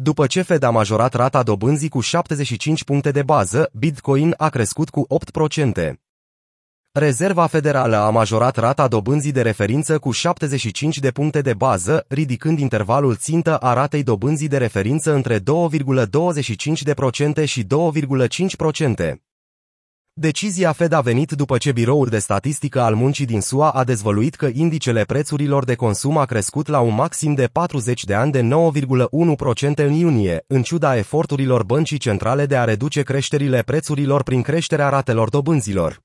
După ce Fed a majorat rata dobânzii cu 75 puncte de bază, Bitcoin a crescut cu 8%. Rezerva Federală a majorat rata dobânzii de referință cu 75 de puncte de bază, ridicând intervalul țintă a ratei dobânzii de referință între 2,25% și 2,5%. Decizia Fed a venit după ce Biroul de Statistică al Muncii din SUA a dezvăluit că indicele prețurilor de consum a crescut la un maxim de 40 de ani de 9,1% în iunie, în ciuda eforturilor băncii centrale de a reduce creșterile prețurilor prin creșterea ratelor dobânzilor.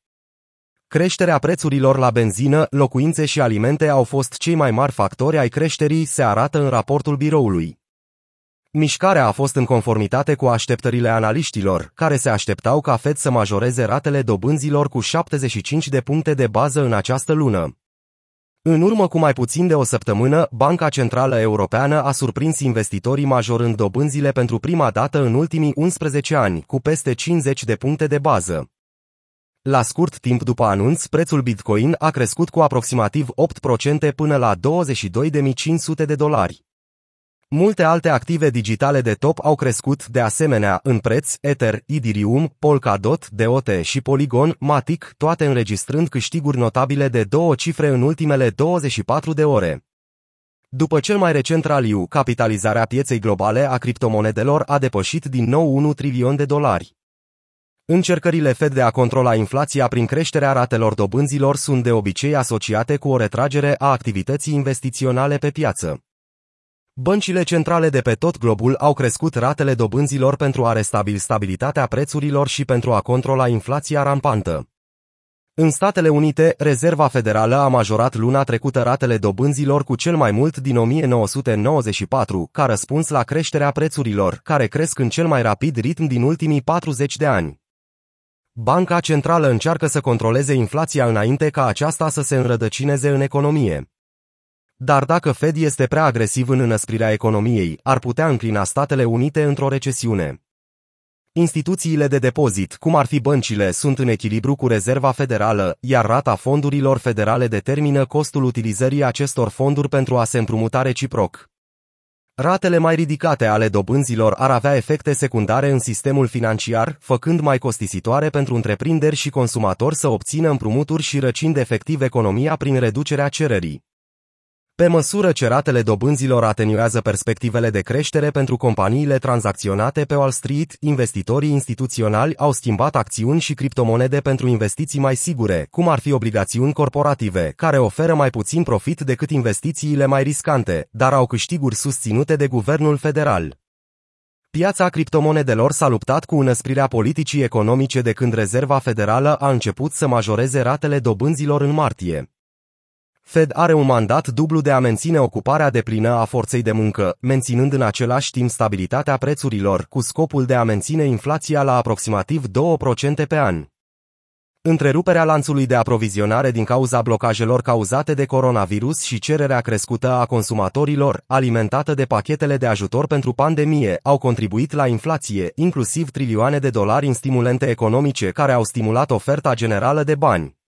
Creșterea prețurilor la benzină, locuințe și alimente au fost cei mai mari factori ai creșterii, se arată în raportul biroului. Mișcarea a fost în conformitate cu așteptările analiștilor, care se așteptau ca Fed să majoreze ratele dobânzilor cu 75 de puncte de bază în această lună. În urmă cu mai puțin de o săptămână, Banca Centrală Europeană a surprins investitorii majorând dobânzile pentru prima dată în ultimii 11 ani, cu peste 50 de puncte de bază. La scurt timp după anunț, prețul Bitcoin a crescut cu aproximativ 8% până la 22.500 de dolari. Multe alte active digitale de top au crescut de asemenea în preț, Ether, Ethereum, Polkadot, DOT și Polygon, Matic, toate înregistrând câștiguri notabile de două cifre în ultimele 24 de ore. După cel mai recent raliu, capitalizarea pieței globale a criptomonedelor a depășit din nou 1 trilion de dolari. Încercările Fed de a controla inflația prin creșterea ratelor dobânzilor sunt de obicei asociate cu o retragere a activității investiționale pe piață. Băncile centrale de pe tot globul au crescut ratele dobânzilor pentru a restabil stabilitatea prețurilor și pentru a controla inflația rampantă. În Statele Unite, Rezerva Federală a majorat luna trecută ratele dobânzilor cu cel mai mult din 1994, ca răspuns la creșterea prețurilor, care cresc în cel mai rapid ritm din ultimii 40 de ani. Banca Centrală încearcă să controleze inflația înainte ca aceasta să se înrădăcineze în economie. Dar dacă Fed este prea agresiv în înăsprirea economiei, ar putea înclina Statele Unite într-o recesiune. Instituțiile de depozit, cum ar fi băncile, sunt în echilibru cu rezerva federală, iar rata fondurilor federale determină costul utilizării acestor fonduri pentru a se împrumuta reciproc. Ratele mai ridicate ale dobânzilor ar avea efecte secundare în sistemul financiar, făcând mai costisitoare pentru întreprinderi și consumatori să obțină împrumuturi și răcind efectiv economia prin reducerea cererii. Pe măsură ce ratele dobânzilor atenuează perspectivele de creștere pentru companiile tranzacționate pe Wall Street, investitorii instituționali au schimbat acțiuni și criptomonede pentru investiții mai sigure, cum ar fi obligațiuni corporative, care oferă mai puțin profit decât investițiile mai riscante, dar au câștiguri susținute de guvernul federal. Piața criptomonedelor s-a luptat cu înăsprirea politicii economice de când Rezerva Federală a început să majoreze ratele dobânzilor în martie. Fed are un mandat dublu de a menține ocuparea de plină a forței de muncă, menținând în același timp stabilitatea prețurilor, cu scopul de a menține inflația la aproximativ 2% pe an. Întreruperea lanțului de aprovizionare din cauza blocajelor cauzate de coronavirus și cererea crescută a consumatorilor, alimentată de pachetele de ajutor pentru pandemie, au contribuit la inflație, inclusiv trilioane de dolari în stimulente economice care au stimulat oferta generală de bani.